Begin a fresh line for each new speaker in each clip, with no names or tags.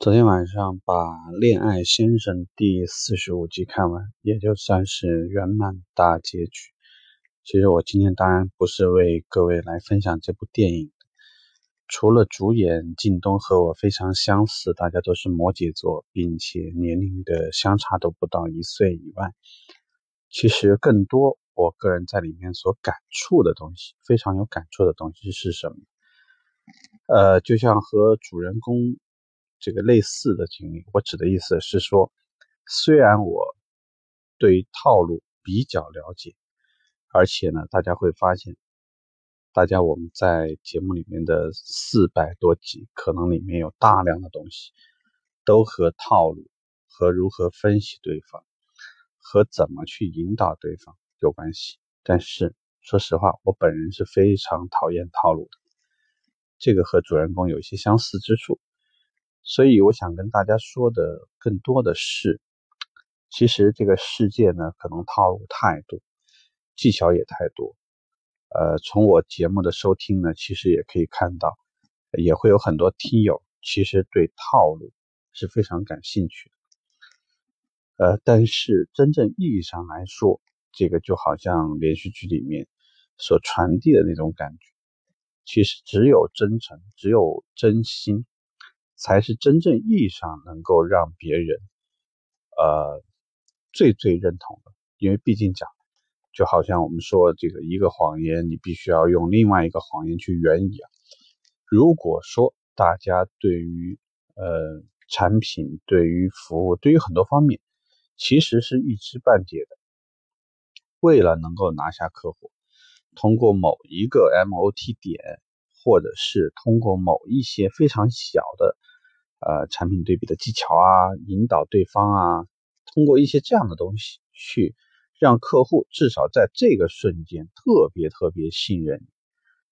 昨天晚上把《恋爱先生》第四十五集看完，也就算是圆满大结局。其实我今天当然不是为各位来分享这部电影，除了主演靳东和我非常相似，大家都是摩羯座，并且年龄的相差都不到一岁以外，其实更多我个人在里面所感触的东西，非常有感触的东西是什么？呃，就像和主人公。这个类似的经历，我指的意思是说，虽然我对套路比较了解，而且呢，大家会发现，大家我们在节目里面的四百多集，可能里面有大量的东西都和套路、和如何分析对方、和怎么去引导对方有关系。但是说实话，我本人是非常讨厌套路的，这个和主人公有一些相似之处。所以我想跟大家说的更多的是，其实这个世界呢，可能套路太多，技巧也太多。呃，从我节目的收听呢，其实也可以看到，也会有很多听友其实对套路是非常感兴趣的。呃，但是真正意义上来说，这个就好像连续剧里面所传递的那种感觉，其实只有真诚，只有真心。才是真正意义上能够让别人，呃，最最认同的。因为毕竟讲，就好像我们说这个一个谎言，你必须要用另外一个谎言去圆一样。如果说大家对于呃产品、对于服务、对于很多方面，其实是一知半解的，为了能够拿下客户，通过某一个 MOT 点，或者是通过某一些非常小的。呃，产品对比的技巧啊，引导对方啊，通过一些这样的东西去让客户至少在这个瞬间特别特别信任你，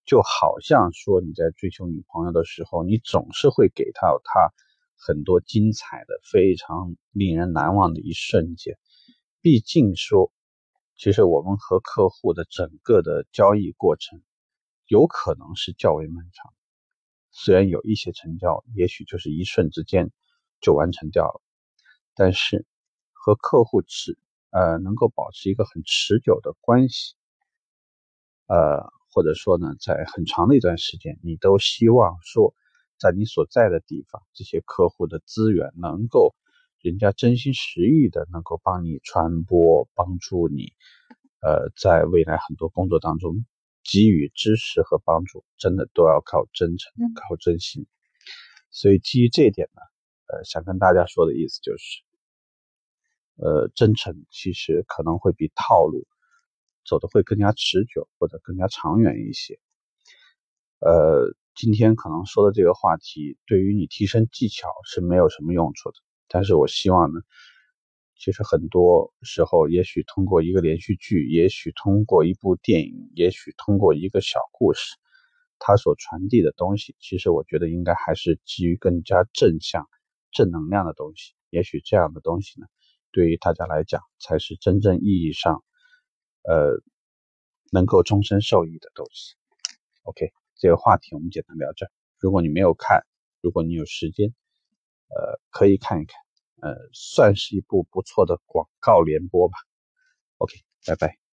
就好像说你在追求女朋友的时候，你总是会给她她很多精彩的、非常令人难忘的一瞬间。毕竟说，其实我们和客户的整个的交易过程有可能是较为漫长。虽然有一些成交，也许就是一瞬之间就完成掉了，但是和客户持呃能够保持一个很持久的关系，呃或者说呢，在很长的一段时间，你都希望说，在你所在的地方，这些客户的资源能够人家真心实意的能够帮你传播，帮助你，呃，在未来很多工作当中。给予支持和帮助，真的都要靠真诚，靠真心。所以基于这一点呢，呃，想跟大家说的意思就是，呃，真诚其实可能会比套路走的会更加持久或者更加长远一些。呃，今天可能说的这个话题，对于你提升技巧是没有什么用处的，但是我希望呢。其实很多时候，也许通过一个连续剧，也许通过一部电影，也许通过一个小故事，它所传递的东西，其实我觉得应该还是基于更加正向、正能量的东西。也许这样的东西呢，对于大家来讲，才是真正意义上，呃，能够终身受益的东西。OK，这个话题我们简单聊这。如果你没有看，如果你有时间，呃，可以看一看。呃，算是一部不错的广告联播吧。OK，拜拜。